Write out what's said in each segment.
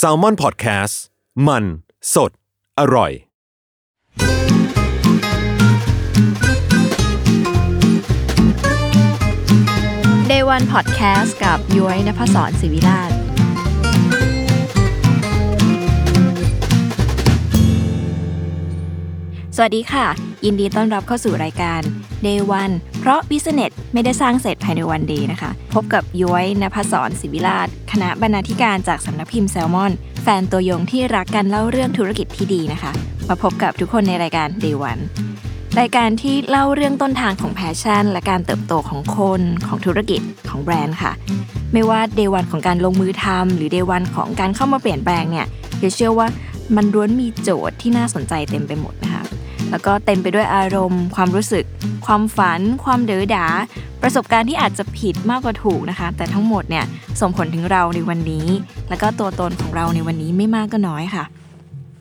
S a l ม o n PODCAST มัน สด อร่อย Day One Podcast กับย้อยนภศรศิวิราชสวัสดีค่ะ ยินดีต้อนรับเข้าสู่รายการ Day One เพราะ Business ไม่ได้สร้างเสร็จภายในวันเดียวนะคะ พบกับย้อยนภศรศิวิราชคณะบรรณาธิการจากสำนักพิมพ์แซลมอน แฟนตัวยงที่รักการเล่าเรื่องธุรกิจที่ดีนะคะ มาพบกับทุกคนในรายการ Day One รายการที่เล่าเรื่องต้นทางของ passion และการเติบโตของคนของธุรกิจของแบรนด์ค่ะ ไม่ว่า Day One ของการลงมือทำหรือ Day One ของการเข้ามาเปลี่ยนแปลงเนี่ยเดี๋ยวเชื่อว่ามันล้วนมีโจทย์ที่น่าสนใจเต็มไปหมดนะ แล้วก็เต็มไปด้วยอารมณ์ ความรู้สึก ความฝัน ความเดือดา ประสบการณ์ที่อาจจะผิดมากกว่าถูกนะคะ แต่ทั้งหมดเนี่ยส่งผลถึงเราในวันนี้ แล้วก็ตัวตนของเราในวันนี้ไม่มากก็น้อยค่ะ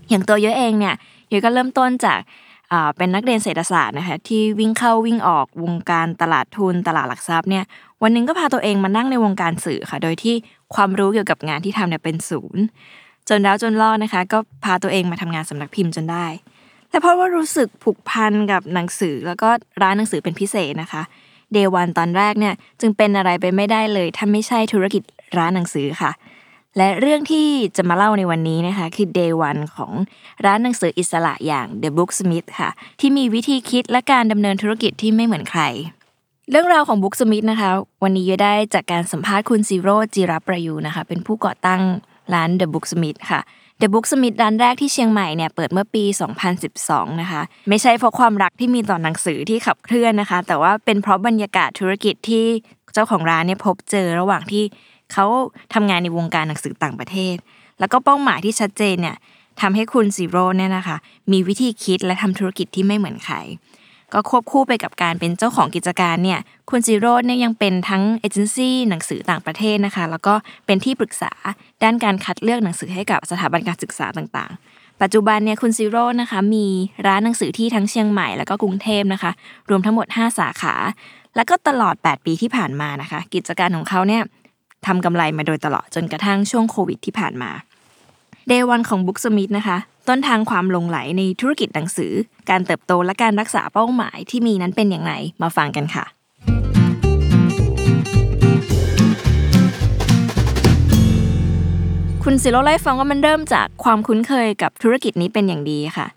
อย่างตัวเยอะเองเนี่ยเยอะก็เริ่มต้นจากเป็นนักเรียนเศรษฐศาสตร์นะคะที่วิ่งเข้าวิ่งออกวงการตลาดทุนตลาดหลักทรัพย์เนี่ยวันหนึงก็พาตัวเองมานั่งในวงการสื่อค่ะ โดยที่ความรู้เกี่ยวกับงานที่ทำเนี่ยเป็นศูนย์ จนแล้วจนรอดนะคะ ก็พาตัวเองมาทำงานสำนักพิมพ์จนได้ แต่เพราะว่ารู้สึกผูกพันกับหนังสือแล้วก็ร้านหนังสือเป็นพิเศษนะคะเดวันตอนแรกเนี่ยจึงเป็นอะไรไปไม่ได้เลย ถ้าไม่ใช่ธุรกิจร้านหนังสือค่ะ และเรื่องที่จะมาเล่าในวันนี้นะคะคือ Day One ของร้านหนังสืออิสระอย่าง The Booksmith ค่ะ ที่มีวิธีคิดและการดำเนินธุรกิจที่ไม่เหมือนใคร เรื่องราวของ Booksmith นะคะ วันนี้ยได้จากการสัมภาษณ์คุณซีโร่จิรประยูนะคะ เป็นผู้ก่อตั้งร้าน The Booksmith ค่ะ The Booksmith ร้านแรกที่เชียงใหม่เนี่ยเปิดเมื่อปี 2012 นะคะ ไม่ใช่เพราะความรักที่มีต่อหนังสือที่ขับเคลื่อนนะคะ แต่ว่าเป็นเพราะบรรยากาศธุรกิจที่เจ้าของร้านเนี่ยพบเจอระหว่างที่เขาทำงานในวงการหนังสือต่างประเทศ แล้วก็เป้าหมายที่ชัดเจนเนี่ยทำให้คุณซีโร่เนี่ยนะคะ มีวิธีคิดและทำธุรกิจที่ไม่เหมือนใคร ก็ควบคู่ไปกับการเป็นเจ้าของกิจการเนี่ยคุณซีโร่เนี่ยยังเป็นทั้งเอเจนซี่หนังสือต่างประเทศนะคะ แล้วก็เป็นที่ปรึกษาด้านการคัดเลือกหนังสือให้กับสถาบันการศึกษาต่างๆ ปัจจุบันเนี่ยคุณซีโร่นะคะมีร้านหนังสือที่ทั้งเชียงใหม่แล้วก็กรุงเทพนะคะ รวมทั้งหมด 5 สาขา แล้วก็ตลอด 8 ปีที่ผ่านมานะคะ กิจการของเขาเนี่ยทำกำไรมาโดยตลอดจนกระทั่งช่วงโควิดที่ผ่านมาเดวันของ Booksmith นะคะ ต้นทางความหลงไหลในธุรกิจหนังสือ การเติบโตและการรักษาเป้าหมายที่มีนั้นเป็นอย่างไรมาฟังกันค่ะคุณสิโรเล่าให้ฟังว่ามันเริ่มจากความคุ้นเคยกับธุรกิจนี้เป็นอย่างดีค่ะ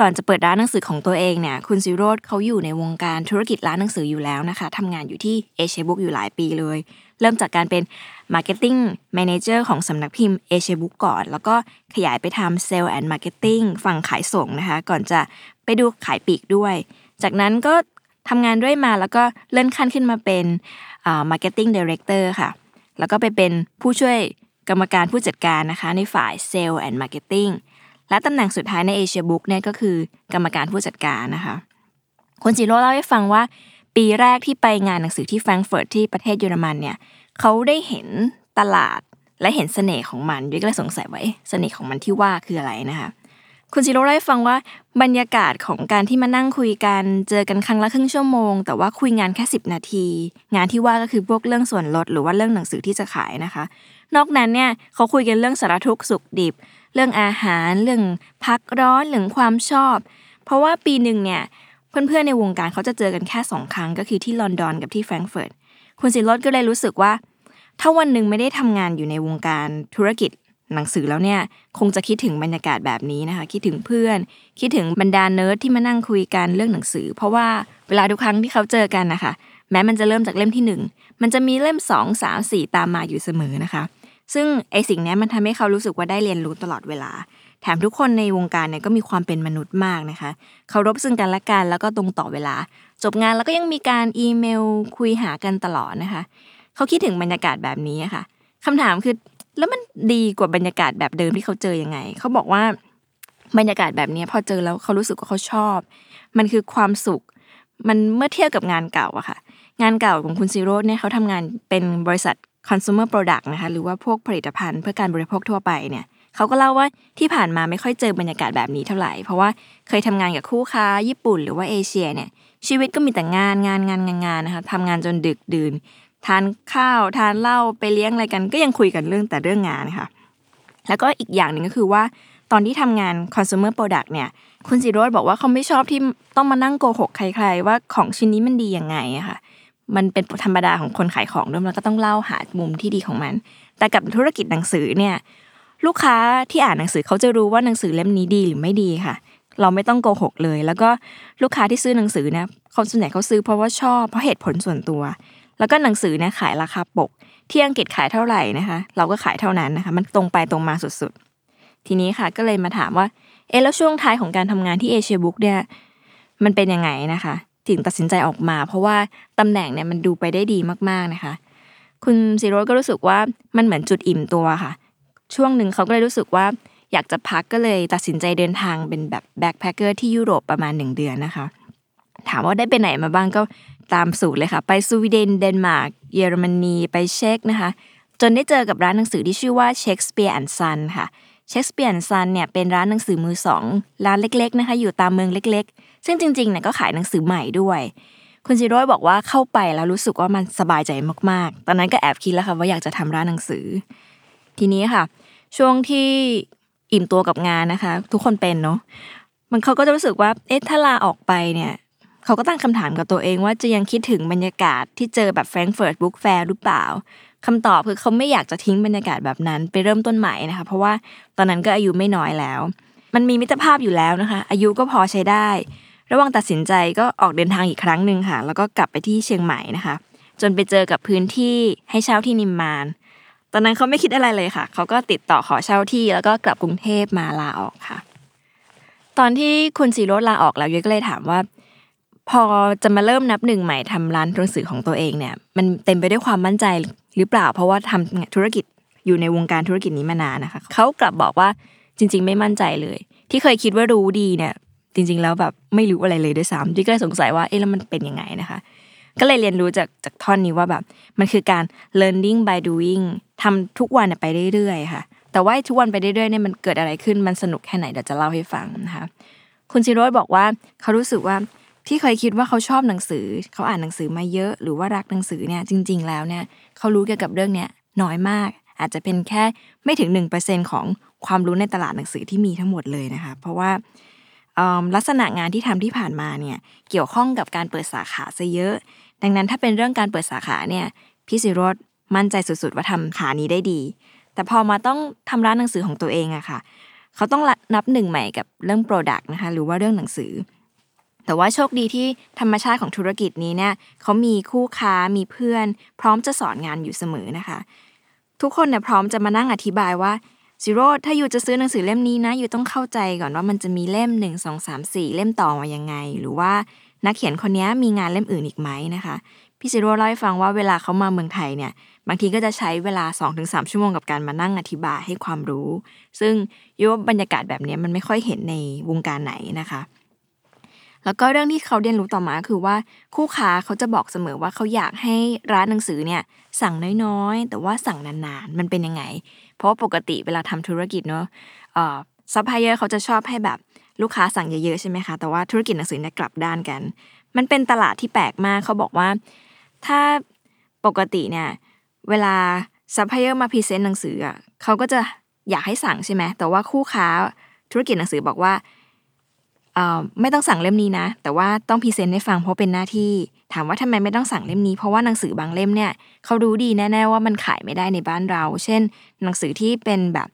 ก่อนจะเปิดร้านหนังสือของตัวเองเนี่ยคุณซิโรดเขาอยู่ในวงการธุรกิจร้านหนังสืออยู่แล้วนะคะทำงานอยู่ที่เอเชียบุ๊กอยู่หลายปีเลย เริ่มจากการเป็น Marketing Manager ของสำนักพิมพ์เอเชียบุ๊กก่อน แล้วก็ขยายไปทำ Sale and Marketing ฝั่งขายส่งนะคะ ก่อนจะไปดูขายปลีกด้วย จากนั้นก็ทำงานด้วยมาแล้วก็เลื่อนขั้นขึ้นมาเป็นอ่า Marketing Director ค่ะ แล้วก็ไปเป็นผู้ช่วยกรรมการผู้จัดการนะคะ ในฝ่าย Sale and Marketing และตำแหน่งสุดท้ายในเอเชียบุ๊กเนี่ยก็คือกรรมการผู้จัดการนะคะคุณจิโร่เล่าให้ฟังว่า ปีแรกที่ไปงานหนังสือที่แฟรงก์เฟิร์ตที่ประเทศเยอรมันเนี่ยเขาได้เห็นตลาดและเห็นเสน่ห์ของมันด้ยก็เลยสงสัยว่าเอ๊ะเสน่ห์ของมันที่ว่าคืออะไรนะคะคุณจิโร่เล่าให้ฟังว่าบรรยากาศของการที่มานั่งคุยกันเจอกันครั้งละครึ่งชั่วโมง แต่ว่าคุยงานแค่ 10 นาที งานที่ว่าก็คือพวกเรื่องส่วนลดหรือว่าเรื่องหนังสือที่จะขายนะคะ นอกนั้นเนี่ยเขาคุยกันเรื่องสารทุกข์สุขดิบ เรื่องอาหารเรื่องพักร้อนเรื่องความชอบ เพราะว่าปีหนึ่งเนี่ย เพื่อนๆในวงการเขาจะเจอกันแค่สองครั้งก็คือที่ลอนดอนกับที่แฟรงก์เฟิร์ตคุณสิรถก็เลยรู้สึกว่า ถ้าวันหนึ่งไม่ได้ทำงานอยู่ในวงการธุรกิจหนังสือแล้วเนี่ยคงจะคิดถึงบรรยากาศแบบนี้นะคะ คิดถึงเพื่อน คิดถึงบรรดาเนิร์ดที่มานั่งคุยกันเรื่องหนังสือ เพราะว่าเวลาทุกครั้งที่เขาเจอกันนะคะแม้มันจะเริ่มจากเล่มที่ 1 มันจะมีเล่ม 2 3 4 ตามมาอยู่เสมอนะคะ ซึ่งไอสิ่งนี้มันทำให้เขารู้สึกว่าได้เรียนรู้ตลอดเวลา แถมทุกคนในวงการเนี่ยก็มีความเป็นมนุษย์มากนะคะเคารพซึ่งกันและกันแล้วก็ตรงต่อเวลา จบงานแล้วก็ยังมีการอีเมลคุยหากันตลอดนะคะ เขาคิดถึงบรรยากาศแบบนี้ค่ะคำถามคือแล้วมันดีกว่าบรรยากาศแบบเดิมที่เขาเจอยังไง เขาบอกว่าบรรยากาศแบบนี้พอเจอแล้วเขารู้สึกว่าเขาชอบ มันคือความสุข มันเมื่อเทียบกับงานเก่าอะค่ะ งานเก่าของคุณซีโร่เนี่ยเขาทำงานเป็นบริษัท consumer product นะคะ หรือว่าพวกผลิตภัณฑ์เพื่อการบริโภคทั่วไปเนี่ย เขาก็เล่าว่าที่ผ่านมาไม่ค่อยเจอบรรยากาศแบบนี้เท่าไหร่ เพราะว่าเคยทำงานกับคู่ค้าญี่ปุ่นหรือว่าเอเชียเนี่ยชีวิตก็มีแต่งานงานงานงานงานนะคะทำงานจนดึกดื่น ทานข้าวทานเหล้าไปเลี้ยงอะไรกัน ก็ยังคุยกันเรื่องแต่เรื่องงานค่ะ แล้วก็อีกอย่างหนึ่งก็คือว่าตอนที่ทำงาน consumer product เนี่ยคุณสิโรธบอกว่าเขาไม่ชอบที่ต้องมานั่งโกหกใคร ๆ ว่าของชิ้นนี้มันดียังไงอะค่ะมันเป็นธรรมดาของคนขายของด้วยแล้วก็ต้องเล่าหามุมที่ดีของมัน แต่กับธุรกิจหนังสือเนี่ย ลูกค้าที่อ่านหนังสือเขาจะรู้ว่าหนังสือเล่มนี้ดีหรือไม่ดีค่ะ เราไม่ต้องโกหกเลย แล้วก็ลูกค้าที่ซื้อหนังสือเนี่ยเขาส่วนใหญ่เขาซื้อเพราะว่าชอบเพราะเหตุผลส่วนตัว แล้วก็หนังสือเนี่ยขายราคาปก ที่อังกฤษขายเท่าไหร่นะคะ เราก็ขายเท่านั้นนะคะ มันตรงไปตรงมาสุดๆ ทีนี้ค่ะก็เลยมาถามว่าเออแล้วช่วงท้ายของการทำงานที่เอเชียบุ๊กเนี่ยมันเป็นยังไงนะคะถึงตัดสินใจออกมา เพราะว่าตำแหน่งเนี่ยมันดูไปได้ดีมากๆนะคะ คุณซีโร่ก็รู้สึกว่ามันเหมือนจุดอิ่มตัวค่ะ ช่วงหนึ่งเขาก็เลยรู้สึกว่าอยากจะพักก็เลยตัดสินใจเดินทางเป็นแบบ backpacker ที่ยุโรปประมาณหนึ่งเดือนนะคะ ถามว่าได้ไปไหนมาบ้างก็ตามสูตรเลยค่ะ ไปสวีเดนเดนมาร์กเยอรมนีไปเช็กนะคะ จนได้เจอกับร้านหนังสือที่ชื่อว่า Shakespeare and Sons ค่ะ Shakespeare and Sons เนี่ยเป็นร้านหนังสือมือสองร้านเล็กๆนะคะอยู่ตามเมืองเล็กๆ ซึ่งจริงๆเนี่ยก็ขายหนังสือใหม่ด้วยคุณซิโร่บอกว่าเข้าไปแล้วรู้สึกว่ามันสบายใจมากๆ ตอนนั้นก็แอบคิดแล้วค่ะว่าอยากจะทำร้านหนังสือ ทีนี้ค่ะ ช่วงที่อิ่มตัวกับงานนะคะ ทุกคนเป็นเนาะมันเขาก็จะรู้สึกว่า เอ๊ะถ้าลาออกไปเนี่ยเขาก็ตั้งคำถามกับตัวเองว่าจะยังคิดถึงบรรยากาศที่เจอแบบ Frankfurt Book Fair หรือเปล่าคำตอบคือเขาไม่อยากจะทิ้งบรรยากาศแบบนั้น ไปเริ่มต้นใหม่นะคะ เพราะว่าตอนนั้นก็อายุไม่น้อยแล้ว มันมีมิตรภาพอยู่แล้วนะคะ อายุก็พอใช้ได้ ระหว่างตัดสินใจก็ออกเดินทางอีกครั้งหนึ่งค่ะ แล้วก็กลับไปที่เชียงใหม่นะคะ จนไปเจอกับพื้นที่ให้เช่าที่นิมมาน ตอนนั้นเขาไม่คิดอะไรเลยค่ะ เขาก็ติดต่อขอเช่าที่แล้วก็กลับกรุงเทพมาลาออกค่ะ ตอนที่คุณสีโรดลาออกแล้วยุ้ยก็เลยถามว่า พอจะมาเริ่มนับหนึ่งใหม่ทำร้านหนังสือของตัวเองเนี่ย มันเต็มไปด้วยความมั่นใจหรือเปล่า เพราะว่าทำธุรกิจอยู่ในวงการธุรกิจนี้มานานนะคะเขากลับบอกว่าจริง ๆ ไม่มั่นใจเลย ที่เคยคิดว่ารู้ดีเนี่ย จริง ๆ แล้วแบบไม่รู้อะไรเลยด้วยซ้ำที่ก็เลยสงสัยว่าเอ๊ะแล้วมันเป็นยังไงนะคะ ก็เลยเรียนรู้จากจากท่อนนี้ว่าแบบ มันคือการ learning by doing ทำทุกวันไปเรื่อยๆค่ะ แต่ว่าทุกวันไปเรื่อยๆเนี่ยมันเกิดอะไรขึ้นมันสนุกแค่ไหนเดี๋ยวจะเล่าให้ฟังนะคะคุณซิโรสบอกว่าเขารู้สึกว่าที่เคยคิดว่าเขาชอบหนังสือ เขาอ่านหนังสือมาเยอะ หรือว่ารักหนังสือเนี่ยจริง ๆ แล้วเนี่ยเขารู้เกี่ยวกับเรื่องเนี้ยน้อยมาก อาจจะเป็นแค่ไม่ถึงหนึ่งเปอร์เซ็นของความรู้ในตลาดหนังสือที่มีทั้งหมดเลยนะคะ เพราะว่าลักษณะงานที่ทำที่ผ่านมาเนี่ยเกี่ยวข้องกับการเปิดสาขาซะเยอะ ดังนั้นถ้าเป็นเรื่องการเปิดสาขาเนี่ยพี่สิโรธมั่นใจสุดๆว่าทำขานี้ได้ดี แต่พอมาต้องทำร้านหนังสือของตัวเองอะค่ะ เขาต้องนับหนึ่งใหม่กับเรื่อง Product นะคะหรือว่าเรื่องหนังสือ แต่ว่าโชคดีที่ธรรมชาติของธุรกิจนี้เนี่ยเขามีคู่ค้ามีเพื่อน พร้อมจะสอนงานอยู่เสมอนะคะ ทุกคนเนี่ยพร้อมจะมานั่งอธิบายว่าซิโร่ถ้าอยู่จะซื้อหนังสือเล่มนี้นะอยู่ต้องเข้าใจก่อนว่ามันจะมีเล่ม 1 2 3 4 เล่มต่อมายังไง หรือว่า นักเขียนคนนี้มีงานเล่มอื่นอีกไหมนะคะ พี่ซิโร่เล่าให้ฟังว่าเวลาเขามาเมืองไทยเนี่ย บางทีก็จะใช้เวลา 2-3 ชั่วโมงกับการมานั่งอธิบายให้ความรู้ ซึ่งยุบบรรยากาศแบบนี้มันไม่ค่อยเห็นในวงการไหนนะคะแล้วก็เรื่องที่เขาเรียนรู้ต่อมาคือว่าคู่ค้าเขาจะบอกเสมอว่าเขาอยากให้ร้านหนังสือเนี่ยสั่งน้อยๆ แต่ว่าสั่งนานๆ มันเป็นยังไง เพราะปกติเวลาทำธุรกิจเนาะซัพพลายเออร์เขาจะชอบให้แบบ ลูกค้าสั่งเยอะๆใช่ไหมคะแต่ว่าธุรกิจหนังสือเนี่ยกลับด้านกัน มันเป็นตลาดที่แปลกมากเขาบอกว่า ถ้าปกติเนี่ยเวลาซัพพลายเออร์มา present หนังสืออะเขาก็จะอยากให้สั่งใช่ไหมแต่ว่าคู่ค้าธุรกิจหนังสือบอกว่าไม่ต้องสั่งเล่มนี้นะ แต่ว่าต้อง present ให้ฟังเพราะเป็นหน้าที่ ถามว่าทำไมไม่ต้องสั่งเล่มนี้ เพราะว่าหนังสือบางเล่มเนี่ยเขารู้ดีแน่ๆว่ามันขายไม่ได้ในบ้านเรา เช่น หนังสือที่เป็นแบบ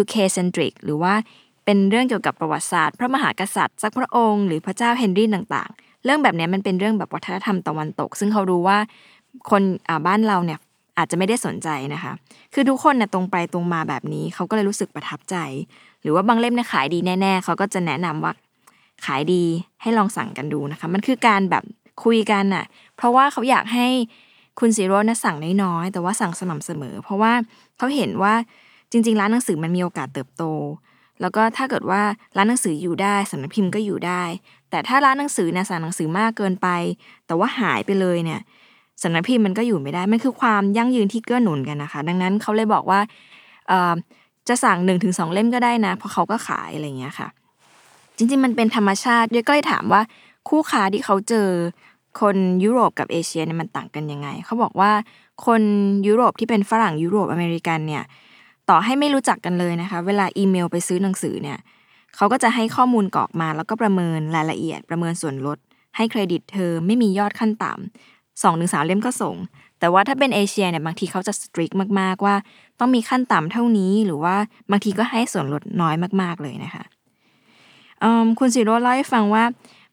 UK centric หรือว่า เป็นเรื่องเกี่ยวกับประวัติศาสตร์ พระมหากษัตริย์สักพระองค์ หรือพระเจ้าเฮนรี่ต่างๆ เรื่องแบบนี้มันเป็นเรื่องแบบวัฒนธรรมตะวันตก ซึ่งเขารู้ว่าคนบ้านเราเนี่ยอาจจะไม่ได้สนใจนะคะ คือทุกคนเนี่ยตรงไปตรงมาแบบนี้เขาก็เลยรู้สึกประทับใจ หรือว่าบางเล่มเนี่ยขายดีแน่ๆเขาก็จะแนะนำว่าขายดีให้ลองสั่งกันดูนะคะ มันคือการแบบคุยกันน่ะ เพราะว่าเขาอยากให้คุณซีโร่นะสั่งน้อยๆแต่ว่าสั่งสม่ำเสมอ เพราะว่าเขาเห็นว่าจริง ๆ ร้านหนังสือมันมีโอกาสเติบโต แล้วก็ถ้าเกิดว่าร้านหนังสืออยู่ได้สำนักพิมพ์ก็อยู่ได้ แต่ถ้าร้านหนังสือเนี่ยสั่งหนังสือมากเกินไป แต่ว่าหายไปเลยเนี่ยสำนักพิมพ์มันก็อยู่ไม่ได้ มันคือความยั่งยืนที่เกื้อหนุนกันนะคะ ดังนั้นเขาเลยบอกว่าจะสั่งหนึ่งถึงสองเล่มก็ได้นะ เพราะเขาก็ขายอะไรเงี้ยค่ะ จริงๆ มันเป็นธรรมชาติดี๋ยก็เลยถามว่าคู่ค้าที่เขาเจอคนยุโรปกับเอเชียเนี่ยมันต่างกันยังไง เขาบอกว่าคนยุโรปที่เป็นฝรั่งยุโรปอเมริกันเนี่ย ต่อให้ไม่รู้จักกันเลยนะคะ เวลาอีเมลไปซื้อหนังสือเนี่ยเขาก็จะให้ข้อมูลกรอกมาแล้วก็ประเมินรายละเอียด ประเมินส่วนลด ให้เครดิตเธอไม่มียอดขั้นต่ำสองถึงสามเล่มก็ส่ง แต่ว่าถ้าเป็นเอเชียเนี่ยบางทีเขาจะสตรีกมากๆว่า ต้องมีขั้นต่ำเท่านี้หรือว่าบางทีก็ให้ส่วนลดน้อยมากๆเลยนะคะคุณสิโรเล่าให้ฟังว่า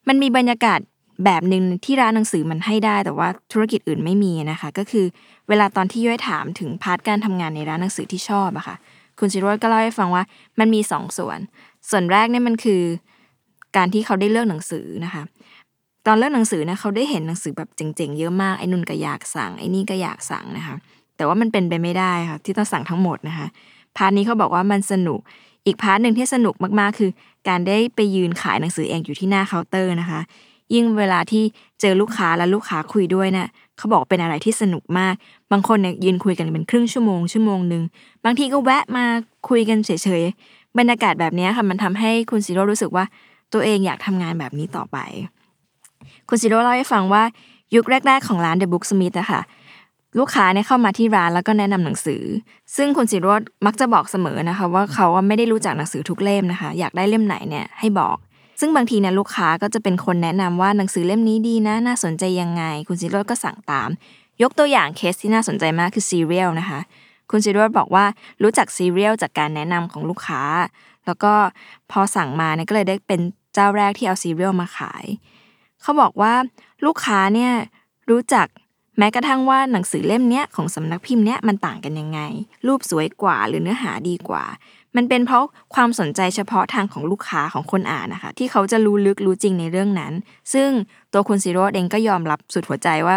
มันมีบรรยากาศ แบบหนึ่งที่ร้านหนังสือมันให้ได้ แต่ว่าธุรกิจอื่นไม่มีนะคะ ก็คือเวลาตอนที่ย้อยถามถึงพาร์ทการทำงานในร้านหนังสือที่ชอบอะคะ่ะ คุณซิโร่ก็เล่าให้ฟังว่ามันมีสองส่วน ส่วนแรกเนี่ยมันคือการที่เขาได้เลือกหนังสือนะคะ ตอนเลือกหนังสือนะเขาได้เห็นหนังสือแบบเจ๋งๆเยอะมากไอ้นู่นก็อยากสั่งไอ้นี่ก็อยากสั่งนะคะ แต่ว่ามันเป็นไปไม่ได้ค่ะที่ต้องสั่งทั้งหมดนะคะ part นี้เขาบอกว่ามันสนุกอีก part หนึ่งที่สนุกมากๆ คือ การได้ไปยืนขายหนังสือเองอยู่ที่หน้าเคาน์เตอร์นะคะ ยิ่งเวลาที่เจอลูกค้าแล้วลูกค้าคุยด้วยเนี่ยเขาบอกเป็นอะไรที่สนุกมาก บางคนเนี่ยยืนคุยกันเป็นครึ่งชั่วโมงชั่วโมงหนึ่งบางทีก็แวะมาคุยกันเฉยๆบรรยากาศแบบนี้ค่ะมันทำให้คุณซิโร่รู้สึกว่าตัวเองอยากทำงานแบบนี้ต่อไป คุณสิโรตม์เล่าให้ฟังว่ายุคแรก ๆ ของร้าน The Book Smith อะค่ะลูกค้าเนี่ยเข้ามาที่ร้านแล้วก็แนะนำหนังสือ ซึ่งคุณสิโรตม์มักจะบอกเสมอนะคะ ว่าเขาไม่ได้รู้จักหนังสือทุกเล่มนะคะ อยากได้เล่มไหนเนี่ยให้บอก ซึ่งบางทีเนี่ยลูกค้าก็จะเป็นคนแนะนำว่าหนังสือเล่มนี้ดีนะ น่าสนใจยังไง คุณสิโรตม์ก็สั่งตาม ยกตัวอย่างเคสที่น่าสนใจมากคือซีเรียลนะคะ คุณสิโรตม์บอกว่ารู้จักซีเรียลจากการแนะนำของลูกค้า แล้วก็พอสั่งมาเนี่ยก็เลยได้เป็นเจ้าแรกที่เอาซีเรียลมาขาย เขาบอกว่าลูกค้าเนี่ยรู้จักแม้กระทั่งว่าหนังสือเล่มเนี้ยของสำนักพิมพ์เนี้ยมันต่างกันยังไง รูปสวยกว่าหรือเนื้อหาดีกว่า มันเป็นเพราะความสนใจเฉพาะทางของลูกค้าของคนอ่านนะคะ ที่เขาจะรู้ลึกรู้จริงในเรื่องนั้น ซึ่งตัวคุณสิโรตม์เองก็ยอมรับสุดหัวใจว่า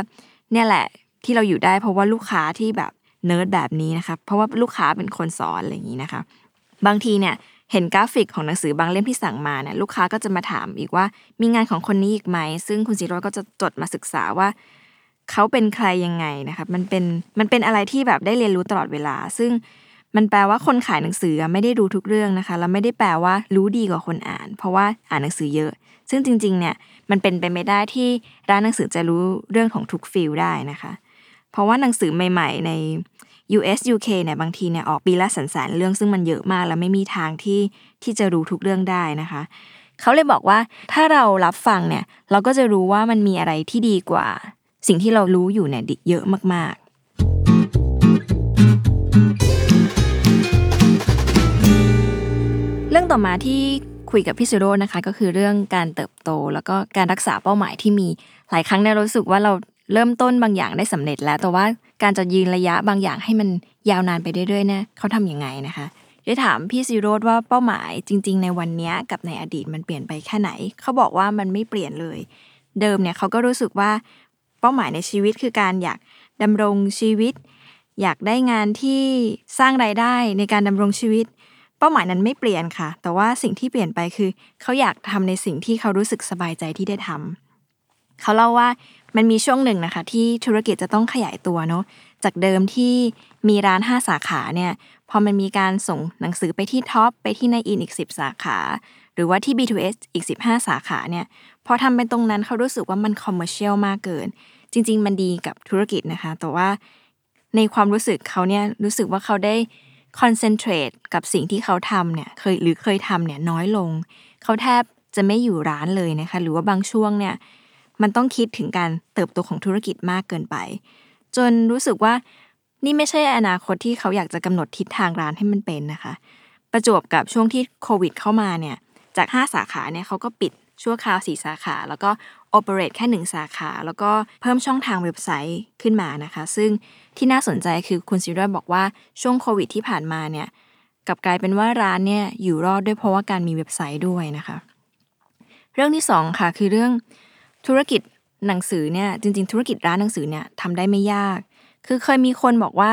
เนี่ยแหละที่เราอยู่ได้เพราะว่าลูกค้าที่แบบเนิร์ดแบบนี้นะคะเพราะว่าลูกค้าเป็นคนสอนอะไรอย่างนี้นะคะ บางทีเนี่ยเห็นกราฟิกของหนังสือบางเล่มที่สั่งมาเนี่ยลูกค้าก็จะมาถามอีกว่ามีงานของคนนี้อีกไหม ซึ่งคุณสิโรตม์ก็จะจดมาศึกษาว่า เขาเป็นใครยังไงนะคะมันเป็นมันเป็นอะไรที่แบบได้เรียนรู้ตลอดเวลา ซึ่ง มันแปลว่าคนขายหนังสือไม่ได้รู้ทุกเรื่องนะคะแล้วไม่ได้แปลว่ารู้ดีกว่าคนอ่าน เพราะว่าอ่านหนังสือเยอะ ซึ่งจริงๆเนี่ยมันเป็นไปไม่ได้ที่ร้านหนังสือจะรู้เรื่องของทุกฟิลได้นะคะ เพราะว่าหนังสือใหม่ ๆ ใน US UK เนี่ยบางทีเนี่ยออกปีละสันสนเรื่องซึ่งมันเยอะมากแล้วไม่มีทางที่ที่จะรู้ทุกเรื่องได้นะคะเขาเลยบอกว่าถ้าเรารับฟังเนี่ยเราก็จะรู้ว่ามันมีอะไรที่ดีกว่า สิ่งที่เรารู้อยู่เนี่ยเยอะมากๆ เรื่องต่อมาที่คุยกับพี่ซิโร่นะคะ ก็คือเรื่องการเติบโต แล้วก็การรักษาเป้าหมายที่มีหลายครั้งเนี่ยรู้สึกว่าเราเริ่มต้นบางอย่างได้สำเร็จแล้ว แต่ว่าการจะยืนระยะบางอย่างให้มันยาวนานไปเรื่อยๆเนี่ยเขาทํำยังไงนะคะได้ถามพี่ซิโร่ว่าเป้าหมายจริง ๆ ในวันนี้กับในอดีตมันเปลี่ยนไปแค่ไหน เขาบอกว่ามันไม่เปลี่ยนเลย เดิมเนี่ยเขาก็รู้สึกว่าเป้าหมายในชีวิตคือการอยากดำรงชีวิต อยากได้งานที่สร้างรายได้ในการดำรงชีวิต เป้าหมายนั้นไม่เปลี่ยนค่ะ แต่ว่าสิ่งที่เปลี่ยนไปคือ เขาอยากทำในสิ่งที่เขารู้สึกสบายใจที่ได้ทำเขาเล่าว่ามันมีช่วงหนึ่งนะคะ ที่ธุรกิจจะต้องขยายตัวเนาะจากเดิมที่มีร้านห้าสาขาเนี่ยพอมันมีการส่งหนังสือไปที่ Tops ไปที่นายอินทร์อีกสิบสาขา หรือว่าที่ B2S อีก 15 สาขาเนี่ยพอทำเป็นตรงนั้นเขารู้สึกว่ามัน commercial มากเกิน จริง ๆ มันดีกับธุรกิจนะคะ แต่ว่าในความรู้สึกเขาเนี่ยรู้สึกว่าเขาได้ คอนเซนเทรตกับสิ่งที่เขาทำเนี่ยเคยหรือเคยทำเนี่ยน้อยลง เขาแทบจะไม่อยู่ร้านเลยนะคะ หรือว่าบางช่วงเนี่ยมันต้องคิดถึงการเติบโตของธุรกิจมากเกินไป จนรู้สึกว่านี่ไม่ใช่อนาคตที่เขาอยากจะกำหนดทิศทางร้านให้มันเป็นนะคะ ประจวบกับช่วงที่โควิดเข้ามาเนี่ยจาก 5 สาขาเนี่ยเขาก็ปิด ชั่วคราว4สาขา แล้วก็โอเปเรตแค่ 1 สาขา แล้วก็เพิ่มช่องทางเว็บไซต์ขึ้นมานะคะ ซึ่งที่น่าสนใจคือคุณซิโรบอกว่าช่วงโควิดที่ผ่านมาเนี่ยกับกลายเป็นว่าร้านเนี่ยอยู่รอดด้วยเพราะว่าการมีเว็บไซต์ด้วยนะคะ เรื่องที่สองค่ะคือเรื่องธุรกิจหนังสือเนี่ยจริง ๆ ธุรกิจร้านหนังสือเนี่ยทำได้ไม่ยาก คือเคยมีคนบอกว่า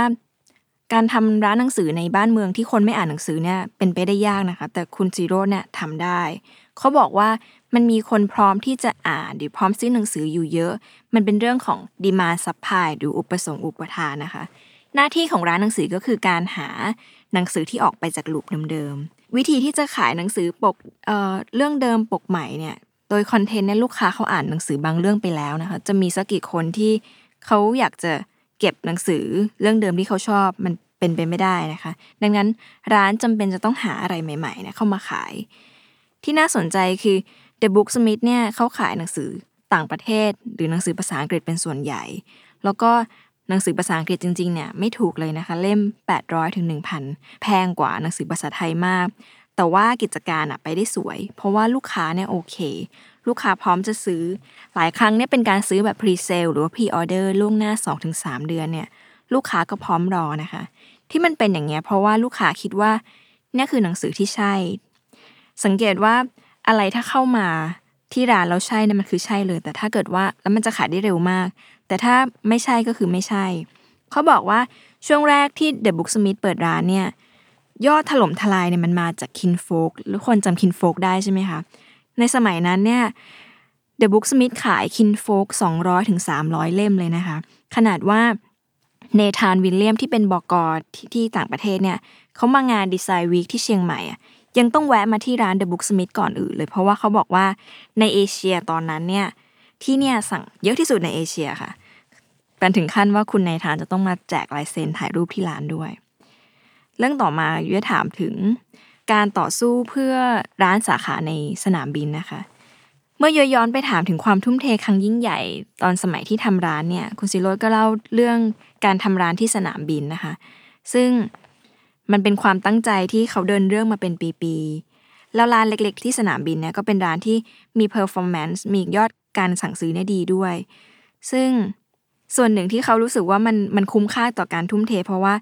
การทำร้านหนังสือในบ้านเมืองที่คนไม่อ่านหนังสือเนี่ยเป็นไปได้ยากนะคะ แต่คุณซีโร่เนี่ยทำได้ เขาบอกว่ามันมีคนพร้อมที่จะอ่านหรือพร้อมซื้อหนังสืออยู่เยอะ มันเป็นเรื่องของ demand supply หรืออุปสงค์อุปทานนะคะ หน้าที่ของร้านหนังสือก็คือการหาหนังสือที่ออกไปจาก loop เดิมๆวิธีที่จะขายหนังสือปกเอ่อเรื่องเดิมปกใหม่เนี่ยโดย content เนี่ยลูกค้าเขาอ่านหนังสือบางเรื่องไปแล้วนะคะ จะมีสักกี่คนที่เขาอยากจะเก็บหนังสือเรื่องเดิมที่เขาชอบมันเป็นไปไม่ได้นะคะ ดังนั้นร้านจำเป็นจะต้องหาอะไรใหม่ๆเนี่ยเข้ามาขาย ที่น่าสนใจคือ The Booksmith เนี่ยเขาขายหนังสือต่างประเทศ หรือหนังสือภาษาอังกฤษเป็นส่วนใหญ่ แล้วก็หนังสือภาษาอังกฤษจริงๆเนี่ยไม่ถูกเลยนะคะ เล่ม 800ถึง1,000 แพงกว่าหนังสือภาษาไทยมาก แต่ว่ากิจการอะไปได้สวย เพราะว่าลูกค้าเนี่ยโอเค ลูกค้าพร้อมจะซื้อ หลายครั้งเนี่ยเป็นการซื้อแบบ pre-sale หรือว่า pre-order ล่วงหน้า 2-3 เดือนเนี่ยลูกค้าก็พร้อมรอนะคะ ที่มันเป็นอย่างเงี้ยเพราะว่าลูกค้าคิดว่าเนี่ยคือหนังสือที่ใช่ สังเกตว่าอะไรถ้าเข้ามาที่ร้านแล้วใช่เนี่ยมันคือใช่เลย แต่ถ้าเกิดว่าแล้วมันจะขายได้เร็วมาก แต่ถ้าไม่ใช่ก็คือไม่ใช่ เขาบอกว่าช่วงแรกที่ The Booksmith เปิดร้านเนี่ยยอดถล่มทลายเนี่ยมันมาจากคินโฟกหรือคนจำคินโฟกได้ใช่ไหมคะในสมัยนั้นเนี่ย The Booksmith ขาย Kinfolk 200ถึง300 เล่มเลยนะคะ ขนาดว่า Nathan Williams ที่เป็นบอกอที่ที่ต่างประเทศเนี่ยเขามางาน Design Week ที่เชียงใหม่อะ ยังต้องแวะมาที่ร้าน The Booksmith ก่อนอื่นเลย เพราะว่าเขาบอกว่าในเอเชียตอนนั้นเนี่ยที่เนี่ยสั่งเยอะที่สุดในเอเชียค่ะเป็นถึงขั้นว่าคุณ Nathan จะต้องมาแจกลายเซ็นถ่ายรูปที่ร้านด้วย เรื่องต่อมายุ้ยถามถึงการต่อสู้เพื่อร้านสาขาในสนามบินนะคะ เมื่อย้อนไปถามถึงความทุ่มเทครั้งยิ่งใหญ่ ตอนสมัยที่ทำร้านเนี่ย คุณสิโรตม์ก็เล่าเรื่องการทำร้านที่สนามบินนะคะ ซึ่ง มันเป็นความตั้งใจที่เขาเดินเรื่องมาเป็นปีๆแล้วร้านเล็กๆ ที่สนามบินเนี่ยก็เป็นร้านที่มี performance มียอดการสั่งซื้อเนี่ยดีด้วย ซึ่งส่วนหนึ่งที่เขารู้สึกว่ามันมันคุ้มค่าต่อการทุ่มเท เพราะว่า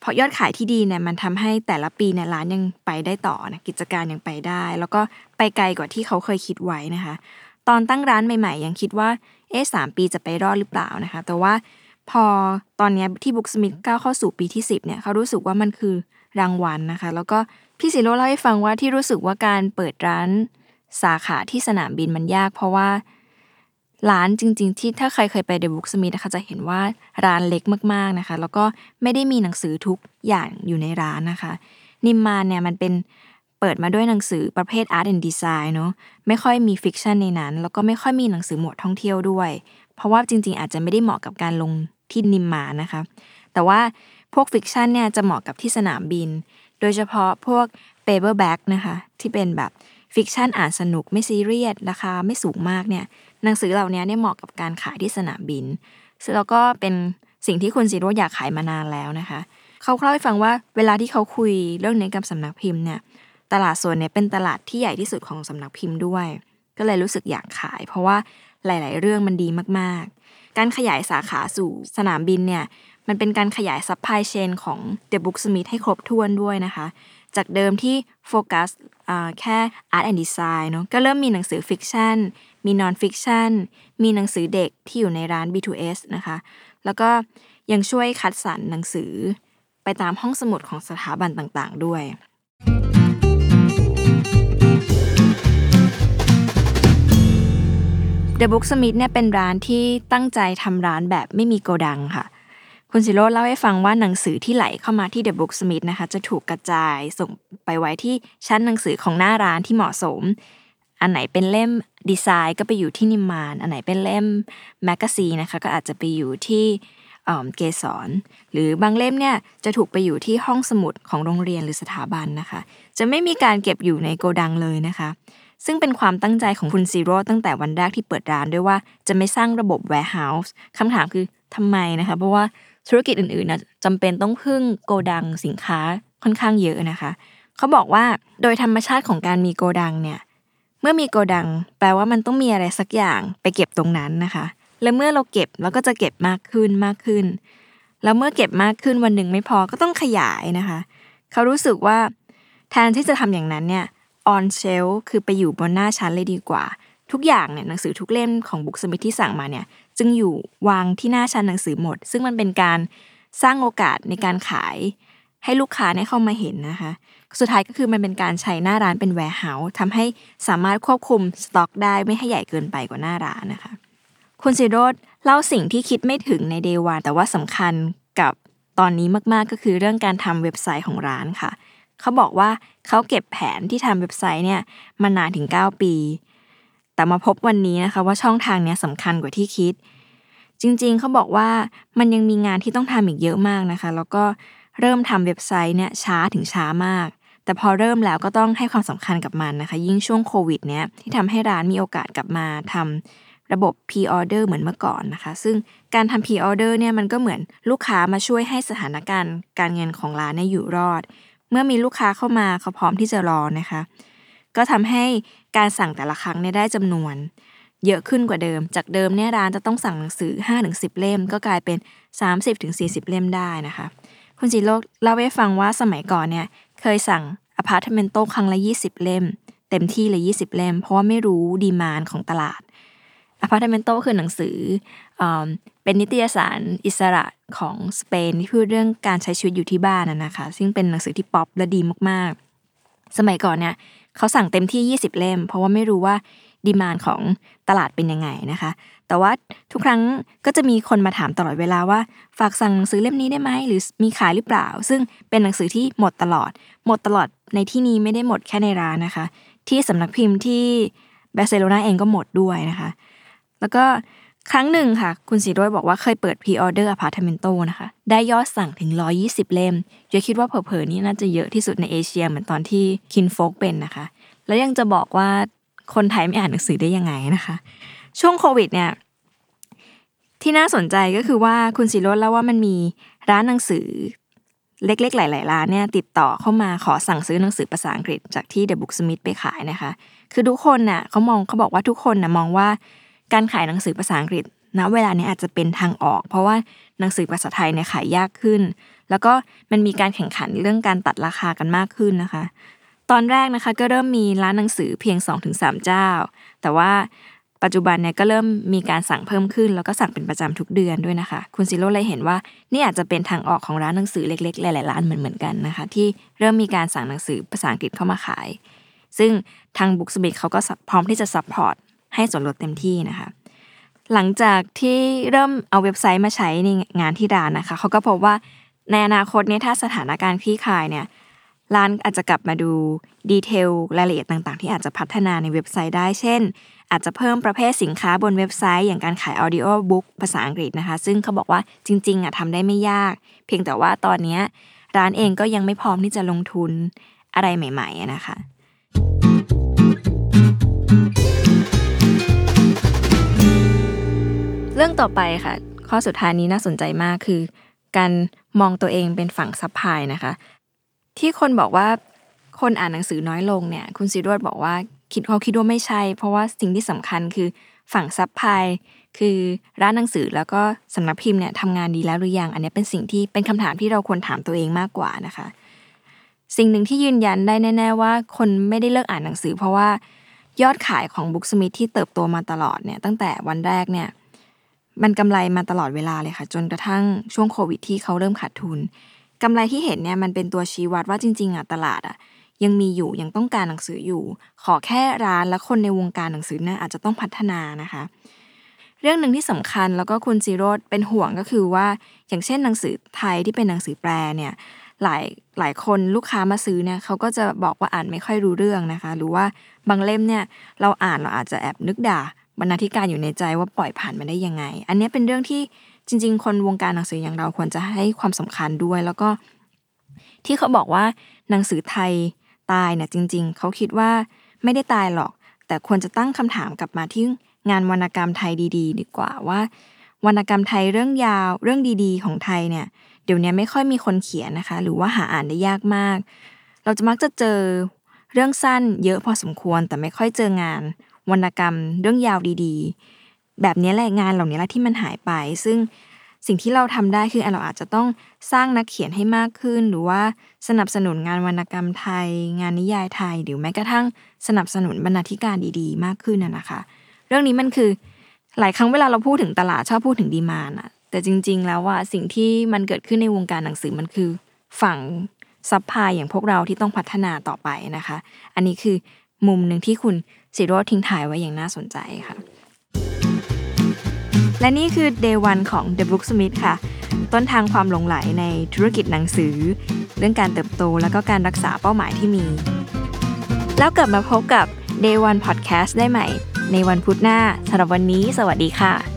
เพราะยอดขายที่ดีเนี่ยมันทำให้แต่ละปีเนี่ยร้านยังไปได้ต่อนะกิจการยังไปได้ แล้วก็ไปไกลกว่าที่เขาเคยคิดไว้นะคะ ตอนตั้งร้านใหม่ ๆ ยังคิดว่าเอ๊ะสามปีจะไปรอดหรือเปล่านะคะ แต่ว่า พอตอนนี้ The Booksmith ก้าวเข้าสู่ปีที่ 10เนี่ยเขารู้สึกว่ามันคือรางวัลนะคะ แล้วก็พี่สิโรตม์เล่าให้ฟังว่าที่รู้สึกว่าการเปิดร้านสาขาที่สนามบินมันยาก เพราะว่าร้านจริง ๆ ที่ถ้าใครเคยไป The Booksmith นะคะจะเห็นว่าร้านเล็กมากๆนะคะ แล้วก็ไม่ได้มีหนังสือทุกอย่างอยู่ในร้านนะคะ นิมมานเนี่ยมันเป็นเปิดมาด้วยหนังสือประเภท Art and Design เนาะไม่ค่อยมี fiction ในนั้น แล้วก็ไม่ค่อยมีหนังสือหมวดท่องเที่ยวด้วย เพราะว่าจริง ๆ อาจจะไม่ได้เหมาะกับการลง ที่นิมมานนะคะ แต่ว่าพวก fiction เนี่ยจะเหมาะกับที่สนามบิน โดยเฉพาะพวก paperback นะคะ ที่เป็นแบบ fiction อ่านสนุกไม่ซีเรียสราคาไม่สูงมากเนี่ยหนังสือเหล่านี้เนี่ยเหมาะกับการขายที่สนามบินแล้วก็เป็นสิ่งที่คุณสิโรตม์อยากขายมานานแล้วนะคะเขาเล่าให้ฟังว่าเวลาที่เขาคุยเรื่องนี้กับสำนักพิมพ์เนี่ยตลาดส่วนนี้เป็นตลาดที่ใหญ่ที่สุดของสำนักพิมพ์ด้วย ก็เลยรู้สึกอยากขาย เพราะว่า หลาย ๆ เรื่องมันดีมากๆ การขยายสาขาสู่สนามบินเนี่ยมันเป็นการขยาย supply chain ของ The Booksmith ให้ครบถ้วนด้วยนะคะ จากเดิมที่โฟกัสแค่ Art and Design เนาะก็เริ่มมีหนังสือ fiction มี non-fiction มีหนังสือเด็กที่อยู่ในร้าน B2S นะคะ แล้วก็ยังช่วยคัดสรรหนังสือไปตามห้องสมุดของสถาบันต่างๆ ด้วย The Booksmith เนี่ยเป็นร้านที่ตั้งใจทำร้านแบบไม่มีโกดังค่ะ คุณสิโรตม์เล่าให้ฟังว่าหนังสือที่ไหลเข้ามาที่ The Booksmith นะคะ จะถูกกระจายส่งไปไว้ที่ชั้นหนังสือของหน้าร้านที่เหมาะสม อันไหนเป็นเล่มดีไซน์ก็ไปอยู่ที่นิมมาน อันไหนเป็นเล่ม magazine นะคะก็อาจจะไปอยู่ที่เกษรหรือบางเล่มเนี่ยจะถูกไปอยู่ที่ห้องสมุดของโรงเรียนหรือสถาบันนะคะ จะไม่มีการเก็บอยู่ในโกดังเลยนะคะ ซึ่งเป็นความตั้งใจของคุณสิโรตม์ตั้งแต่วันแรกที่เปิดร้านด้วยว่าจะไม่สร้างระบบ warehouse คำถามคือทำไมนะคะ เพราะว่าธุรกิจอื่นๆนะจำเป็นต้องพึ่งโกดังสินค้าค่อนข้างเยอะนะคะ เขาบอกว่าโดยธรรมชาติของการมีโกดังเนี่ย เมื่อมีโกดัง แปลว่ามันต้องมีอะไรสักอย่างไปเก็บตรงนั้นนะคะ และเมื่อเราเก็บเราก็จะเก็บมากขึ้นมากขึ้น แล้วเมื่อเก็บมากขึ้นวันหนึ่งไม่พอก็ต้องขยายนะคะ เขารู้สึกว่าแทนที่จะทำอย่างนั้นเนี่ย on shelf คือไปอยู่บนหน้าชั้นเลยดีกว่า ทุกอย่างเนี่ยหนังสือทุกเล่มของบุ๊กสมิธที่สั่งมาเนี่ยจึงอยู่วางที่หน้าชั้นหนังสือหมด ซึ่งมันเป็นการสร้างโอกาสในการขาย ให้ลูกค้าเนี่ยเข้ามาเห็นนะคะ สุดท้ายก็คือมันเป็นการใช้หน้าร้านเป็น warehouse ทำให้สามารถควบคุมสต็อกได้ไม่ให้ใหญ่เกินไปกว่าหน้าร้านนะคะ คุณสิโรดเล่าสิ่งที่คิดไม่ถึงในเดวานแต่ว่าสำคัญกับตอนนี้มากๆก็คือเรื่องการทำเว็บไซต์ของร้านค่ะ เขาบอกว่าเขาเก็บแผนที่ทำเว็บไซต์เนี่ยมานานถึง 9 ปี แต่มาพบวันนี้นะคะว่าช่องทางเนี้ยสำคัญกว่าที่คิด จริงๆ เขาบอกว่ามันยังมีงานที่ต้องทำอีกเยอะมากนะคะ แล้วก็เริ่มทำเว็บไซต์เนี่ยช้าถึงช้ามาก แต่พอเริ่มแล้วก็ต้องให้ความสำคัญกับมันนะคะ ยิ่งช่วงโควิดเนี้ยที่ทำให้ร้านมีโอกาสกลับมาทำระบบ P-order เหมือนเมื่อก่อนนะคะ ซึ่งการทำ P-order เนี่ยมันก็เหมือนลูกค้ามาช่วยให้สถานการณ์การเงินของร้านเนี่ยอยู่รอด มื่อมีลูกค้าเข้ามาเขาพร้อมที่จะรอนะคะ ก็ทำให้การสั่งแต่ละครั้งเนี่ยได้จำนวน เยอะขึ้นกว่าเดิม จากเดิมเนี่ยร้านจะต้องสั่งหนังสือ 5-10 เล่ม ก็กลายเป็น 30-40 เล่มได้นะคะ คุณสิโรตม์เล่าให้ฟังว่าสมัยก่อนเนี่ยเคยสั่ง Apartamento ครั้งละ 20 เล่ม เต็มที่เลย20 เล่ม เพราะว่าไม่รู้ demand ของตลาด Apartamento คือหนังสือเอเป็นนิตยสารอิสระ ของสเปนที่พูดเรื่องการใช้ชีวิตอยู่ที่บ้านนะคะ ซึ่งเป็นหนังสือที่ป๊อปและดีมากๆ สมัยก่อนเนี่ยเขาสั่งเต็มที่ 20 เล่ม เพราะว่าไม่รู้ว่าดีมานของตลาดเป็นยังไงนะคะ แต่ว่าทุกครั้งก็จะมีคนมาถามตลอดเวลาว่า ฝากสั่งหนังสือเล่มนี้ได้ไหมหรือมีขายหรือเปล่า ซึ่งเป็นหนังสือที่หมดตลอด หมดตลอดในที่นี้ไม่ได้หมดแค่ในร้านนะคะ ที่สำนักพิมพ์ที่บาร์เซโลนาเองก็หมดด้วยนะคะ แล้วก็ ครั้งหนึ่งค่ะ คุณสิโรตม์บอกว่าเคยเปิด pre-order Apartamento นะคะ ได้ยอดสั่งถึง 120 เล่มเยอะคิดว่าเผลอๆนี่น่าจะเยอะที่สุดในเอเชียเหมือนตอนที่ Kinfolk เป็นนะคะ แล้วยังจะบอกว่าคนไทยไม่อ่านหนังสือได้ยังไงนะคะ ช่วงโควิดเนี่ยที่น่าสนใจก็คือว่าคุณสิโรตม์เล่าว่ามันมีร้านหนังสือเล็กๆ หลาย ๆ ร้านเนี่ยติดต่อเข้ามาขอสั่งซื้อหนังสือภาษาอังกฤษจากที่ The Booksmith ไปขายนะคะ คือทุกคนน่ะเขามองเขาบอกว่าทุกคนน่ะมองว่า การขายหนังสือภาษาอังกฤษณเวลานี้อาจจะเป็นทางออก เพราะว่าหนังสือภาษาไทยเนี่ยขายยากขึ้น แล้วก็มันมีการแข่งขันเรื่องการตัดราคากันมากขึ้นนะคะ ตอนแรกนะคะก็เริ่มมีร้านหนังสือเพียง 2-3 เจ้า แต่ว่าปัจจุบันเนี่ยก็เริ่มมีการสั่งเพิ่มขึ้น แล้วก็สั่งเป็นประจำทุกเดือนด้วยนะคะ คุณซิโร่เลยเห็นว่านี่อาจจะเป็นทางออกของร้านหนังสือเล็กๆ หลายๆร้านเหมือนๆกันนะคะ ที่เริ่มมีการสั่งหนังสือภาษาอังกฤษเข้ามาขาย ซึ่งทาง Booksmith เขาก็พร้อมที่จะ support ให้ส่วนลดเต็มที่นะคะ หลังจากที่เริ่มเอาเว็บไซต์มาใช้ในงานที่ร้านนะคะเขาก็พบว่าในอนาคตเนี่ยถ้าสถานการณ์คลี่คลายเนี่ยร้านอาจจะกลับมาดู detail รายละเอียดต่าง ๆ ที่อาจจะพัฒนาในเว็บไซต์ได้ เช่น อาจจะเพิ่มประเภทสินค้าบนเว็บไซต์ อย่างการขาย audio book ภาษาอังกฤษนะคะ ซึ่งเขาบอกว่าจริง ๆอะทำได้ไม่ยาก เพียงแต่ว่าตอนนี้ร้านเองก็ยังไม่พร้อมที่จะลงทุนอะไรใหม่ ๆนะคะ ต่อไปค่ะ ข้อสุดท้ายนี้น่าสนใจมากคือ การมองตัวเองเป็นฝั่ง supply นะคะ ที่คนบอกว่าคนอ่านหนังสือน้อยลงเนี่ย คุณสิโรตม์บอกว่าคิดเขาคิดว่าไม่ใช่ เพราะว่าสิ่งที่สำคัญคือฝั่ง supply คือร้านหนังสือแล้วก็สำนักพิมพ์เนี่ยทำงานดีแล้วหรือยัง อันนี้เป็นสิ่งที่เป็นคำถามที่เราควรถามตัวเองมากกว่านะคะ สิ่งหนึ่งที่ยืนยันได้แน่ ๆ ว่าคนไม่ได้เลิกอ่านหนังสือ เพราะว่ายอดขายของ Booksmith ที่เติบโตมาตลอดเนี่ยตั้งแต่วันแรกเนี่ย มันกำไรมาตลอดเวลาเลยค่ะ จนกระทั่งช่วงโควิดที่เขาเริ่มขาดทุนกำไรที่เห็นเนี่ยมันเป็นตัวชี้วัดว่าจริงๆอะตลาดอะยังมีอยู่ยังต้องการหนังสืออยู่ ขอแค่ร้านและคนในวงการหนังสือน่ะอาจจะต้องพัฒนานะคะ เรื่องหนึ่งที่สำคัญแล้วก็คุณซีโรดเป็นห่วงก็คือว่า อย่างเช่นหนังสือไทยที่เป็นหนังสือแปลเนี่ยหลายหลายคนลูกค้ามาซื้อเนี่ยเขาก็จะบอกว่าอ่านไม่ค่อยรู้เรื่องนะคะ หรือว่าบางเล่มเนี่ยเราอ่านเราอาจจะแอบนึกด่า บรรณาธิการอยู่ในใจว่าปล่อยผ่านมาได้ยังไง อันนี้เป็นเรื่องที่จริง ๆ คนวงการหนังสืออย่างเราควรจะให้ความสำคัญด้วย แล้วก็ที่เขาบอกว่าหนังสือไทยตายเนี่ยจริง ๆ เขาคิดว่าไม่ได้ตายหรอก แต่ควรจะตั้งคำถามกลับมาที่งานวรรณกรรมไทยดี ๆ ดีกว่าว่า วรรณกรรมไทยเรื่องยาวเรื่องดีๆ ของไทยเนี่ยเดี๋ยวนี้ไม่ค่อยมีคนเขียนนะคะ หรือว่าหาอ่านได้ยากมาก เราจะมักจะเจอเรื่องสั้นเยอะพอสมควรแต่ไม่ค่อยเจองาน วรรณกรรมเรื่องยาวดีๆ แบบนี้แหละงานเหล่านี้แหละที่มันหายไป ซึ่งสิ่งที่เราทำได้คือเราอาจจะต้องสร้างนักเขียนให้มากขึ้น หรือว่าสนับสนุนงานวรรณกรรมไทย งานนิยายไทย หรือแม้กระทั่งสนับสนุนบรรณาธิการดีๆ มากขึ้นน่ะนะคะ เรื่องนี้มันคือหลายครั้งเวลาเราพูดถึงตลาดชอบพูดถึง demand อะแต่จริง ๆ แล้วว่าสิ่งที่มันเกิดขึ้นในวงการหนังสือมันคือฝั่ง supply อย่างพวกเราที่ต้องพัฒนาต่อไปนะคะ อันนี้คือมุมหนึ่งที่คุณ สิโรตม์ทิ้งท้ายไว้อย่างน่าสนใจค่ะ และนี่คือ Day 1 ของ The Booksmith ค่ะ ต้นทางความหลงไหลในธุรกิจหนังสือ เรื่องการเติบโตแล้วก็การรักษาเป้าหมายที่มี แล้วกลับมาพบกับ Day 1 Podcast ได้ใหม่ ในวันพุธหน้าสำหรับวันนี้ สวัสดีค่ะ